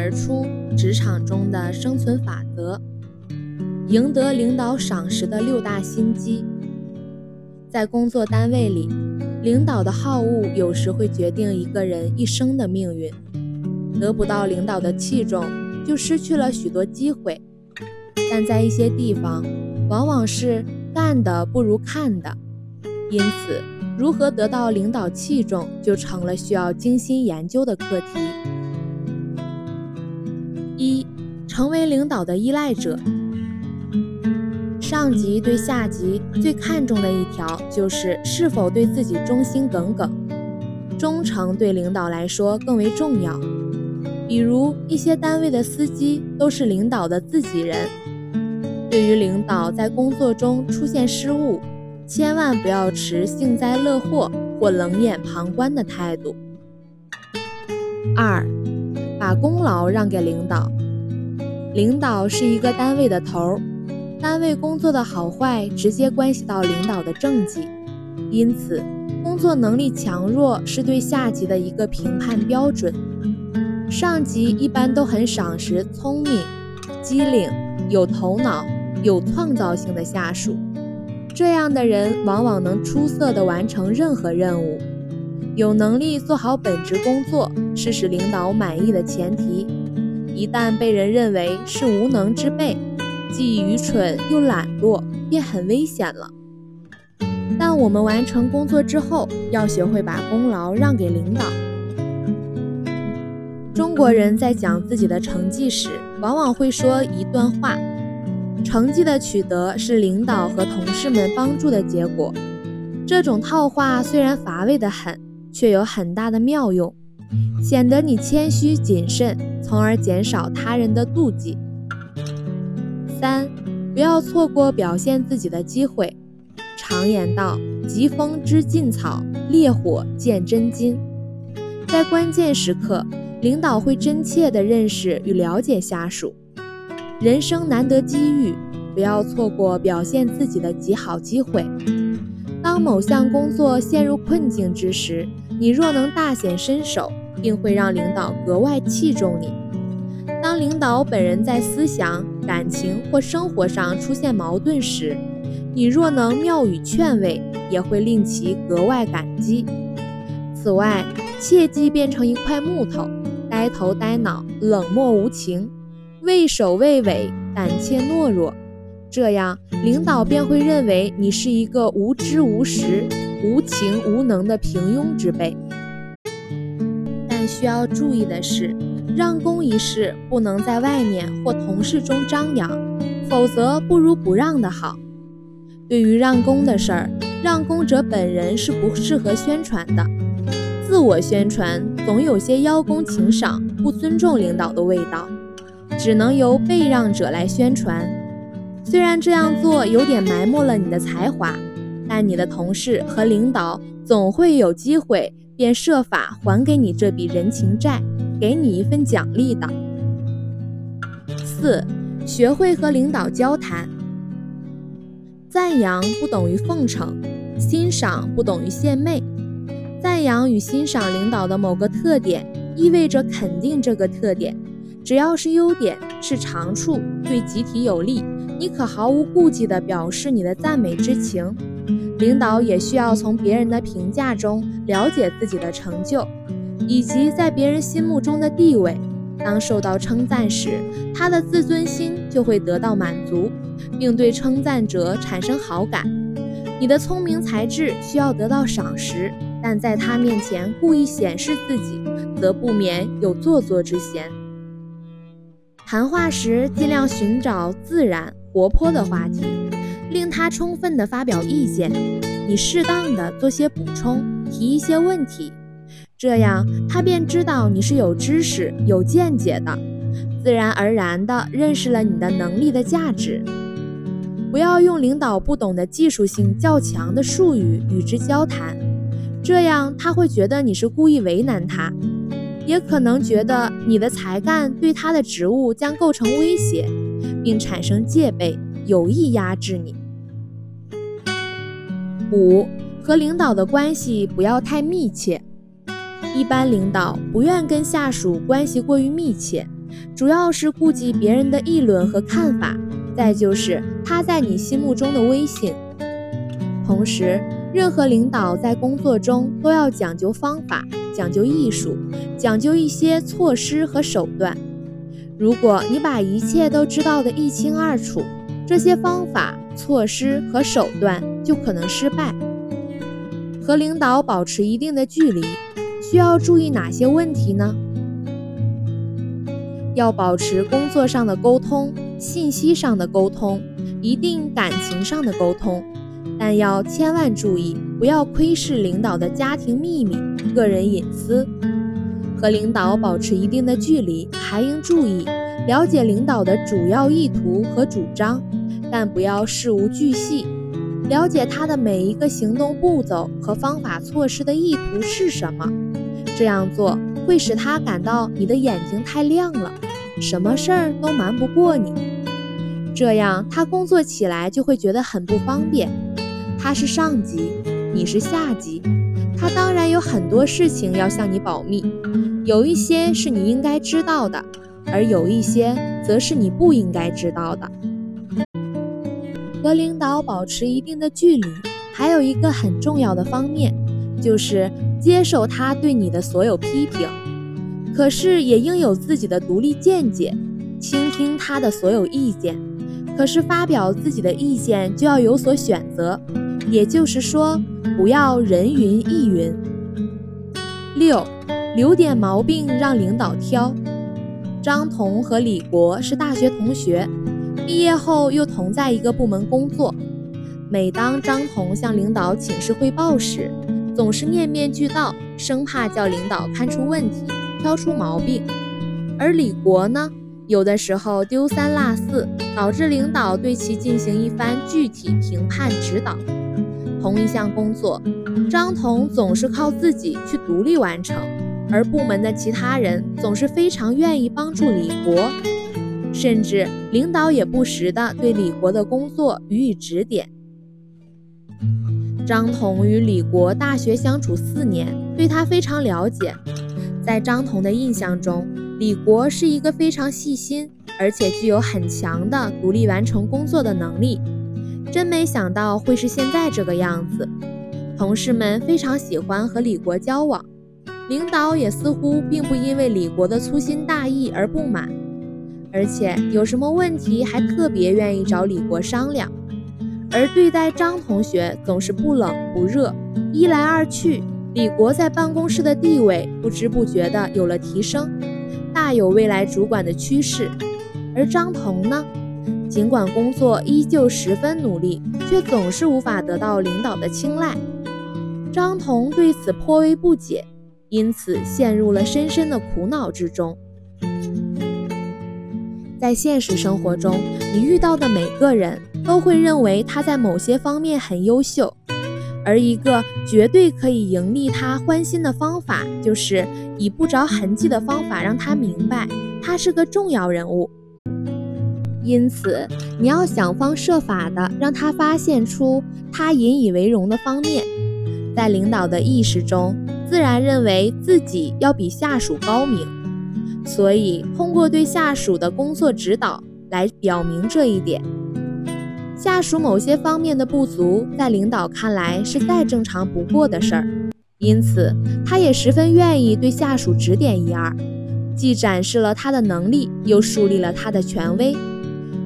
而出职场中的生存法则，赢得领导赏识的六大心机。在工作单位里，领导的好恶有时会决定一个人一生的命运。得不到领导的器重，就失去了许多机会。但在一些地方，往往是干的不如看的，因此，如何得到领导器重，就成了需要精心研究的课题。成为领导的依赖者。上级对下级最看重的一条，就是是否对自己忠心耿耿。忠诚对领导来说更为重要。比如一些单位的司机都是领导的自己人。对于领导在工作中出现失误，千万不要持幸灾乐祸或冷眼旁观的态度。二，把功劳让给领导。领导是一个单位的头，单位工作的好坏直接关系到领导的政绩，因此工作能力强弱是对下级的一个评判标准。上级一般都很赏识聪明、机灵、有头脑、有创造性的下属，这样的人往往能出色地完成任何任务。有能力做好本职工作是使领导满意的前提。一旦被人认为是无能之辈，既愚蠢又懒惰，便很危险了。但我们完成工作之后，要学会把功劳让给领导。中国人在讲自己的成绩时，往往会说一段话：成绩的取得是领导和同事们帮助的结果。这种套话虽然乏味的很，却有很大的妙用，显得你谦虚谨慎，从而减少他人的妒忌。三，不要错过表现自己的机会。常言道：疾风知劲草，烈火见真金。在关键时刻。领导会真切地认识与了解下属。人生难得机遇，不要错过表现自己的极好机会。当某项工作陷入困境之时，你若能大显身手，并会让领导格外器重你。当领导本人在思想、感情或生活上出现矛盾时，你若能妙语劝慰，也会令其格外感激。此外，切忌变成一块木头。呆头呆脑、冷漠无情、畏首畏尾、胆怯懦弱，这样领导便会认为你是一个无知无识、无情无能的平庸之辈。但需要注意的是，让功一事不能在外面或同事中张扬，否则不如不让的好。对于让功的事儿，让功者本人是不适合宣传的。自我宣传总有些邀功请赏、不尊重领导的味道，只能由被让者来宣传。虽然这样做有点埋没了你的才华，但你的同事和领导总会有机会，便设法还给你这笔人情债，给你一份奖励的。四，学会和领导交谈。赞扬不等于奉承，欣赏不等于献媚。赞扬与欣赏领导的某个特点，意味着肯定这个特点。只要是优点，是长处，对集体有利，你可毫无顾忌地表示你的赞美之情。领导也需要从别人的评价中了解自己的成就，以及在别人心目中的地位。当受到称赞时，他的自尊心就会得到满足，并对称赞者产生好感。你的聪明才智需要得到赏识。但在他面前故意显示自己，则不免有做作之嫌。谈话时尽量寻找自然活泼的话题，令他充分地发表意见。你适当的做些补充，提一些问题，这样他便知道你是有知识、有见解的，自然而然地认识了你的能力的价值。不要用领导不懂的技术性较强的术语与之交谈。这样他会觉得你是故意为难他，也可能觉得你的才干对他的职务将构成威胁，并产生戒备，有意压制你。五和领导的关系不要太密切，一般领导不愿跟下属关系过于密切，主要是顾及别人的议论和看法，再就是他在你心目中的威信。同时，任何领导在工作中都要讲究方法，讲究艺术，讲究一些措施和手段。如果你把一切都知道得一清二楚，这些方法、措施和手段就可能失败。和领导保持一定的距离，需要注意哪些问题呢？要保持工作上的沟通、信息上的沟通、一定感情上的沟通，但要千万注意，不要窥视领导的家庭秘密、个人隐私。和领导保持一定的距离，还应注意了解领导的主要意图和主张，但不要事无巨细。了解他的每一个行动步骤和方法措施的意图是什么，这样做会使他感到你的眼睛太亮了，什么事儿都瞒不过你。这样他工作起来就会觉得很不方便。他是上级，你是下级，他当然有很多事情要向你保密，有一些是你应该知道的，而有一些则是你不应该知道的。和领导保持一定的距离，还有一个很重要的方面，就是接受他对你的所有批评，可是也应有自己的独立见解，倾听他的所有意见。可是发表自己的意见就要有所选择，也就是说，不要人云亦云。六，留点毛病让领导挑。张彤和李国是大学同学。毕业后又同在一个部门工作。每当张彤向领导请示汇报时，总是面面俱到，生怕叫领导看出问题，挑出毛病。而李国呢，有的时候丢三落四，导致领导对其进行一番具体评判指导。同一项工作，张彤总是靠自己去独立完成，而部门的其他人总是非常愿意帮助李国。甚至领导也不时地对李国的工作予以指点。张彤与李国大学相处四年，对他非常了解。在张彤的印象中，李国是一个非常细心，而且具有很强的独立完成工作的能力。真没想到会是现在这个样子。同事们非常喜欢和李国交往，领导也似乎并不因为李国的粗心大意而不满。而且有什么问题还特别愿意找李国商量，而对待张同学总是不冷不热，一来二去，李国在办公室的地位不知不觉的有了提升，大有未来主管的趋势。而张彤呢，尽管工作依旧十分努力，却总是无法得到领导的青睐。张彤对此颇为不解，因此陷入了深深的苦恼之中。在现实生活中，你遇到的每个人都会认为他在某些方面很优秀，而一个绝对可以盈利他欢心的方法，就是以不着痕迹的方法让他明白他是个重要人物。因此，你要想方设法的让他发现出他引以为荣的方面，在领导的意识中，自然认为自己要比下属高明。所以，通过对下属的工作指导来表明这一点。下属某些方面的不足，在领导看来是再正常不过的事儿，因此他也十分愿意对下属指点一二，既展示了他的能力，又树立了他的权威。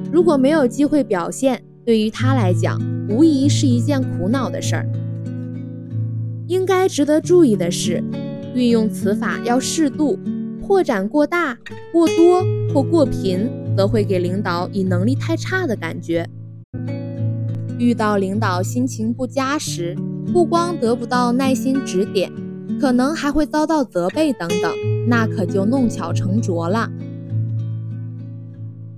如果没有机会表现，对于他来讲，无疑是一件苦恼的事儿。应该值得注意的是，运用此法要适度。扩展过大、过多或过频，则会给领导以能力太差的感觉。遇到领导心情不佳时，不光得不到耐心指点，可能还会遭到责备等等，那可就弄巧成拙了。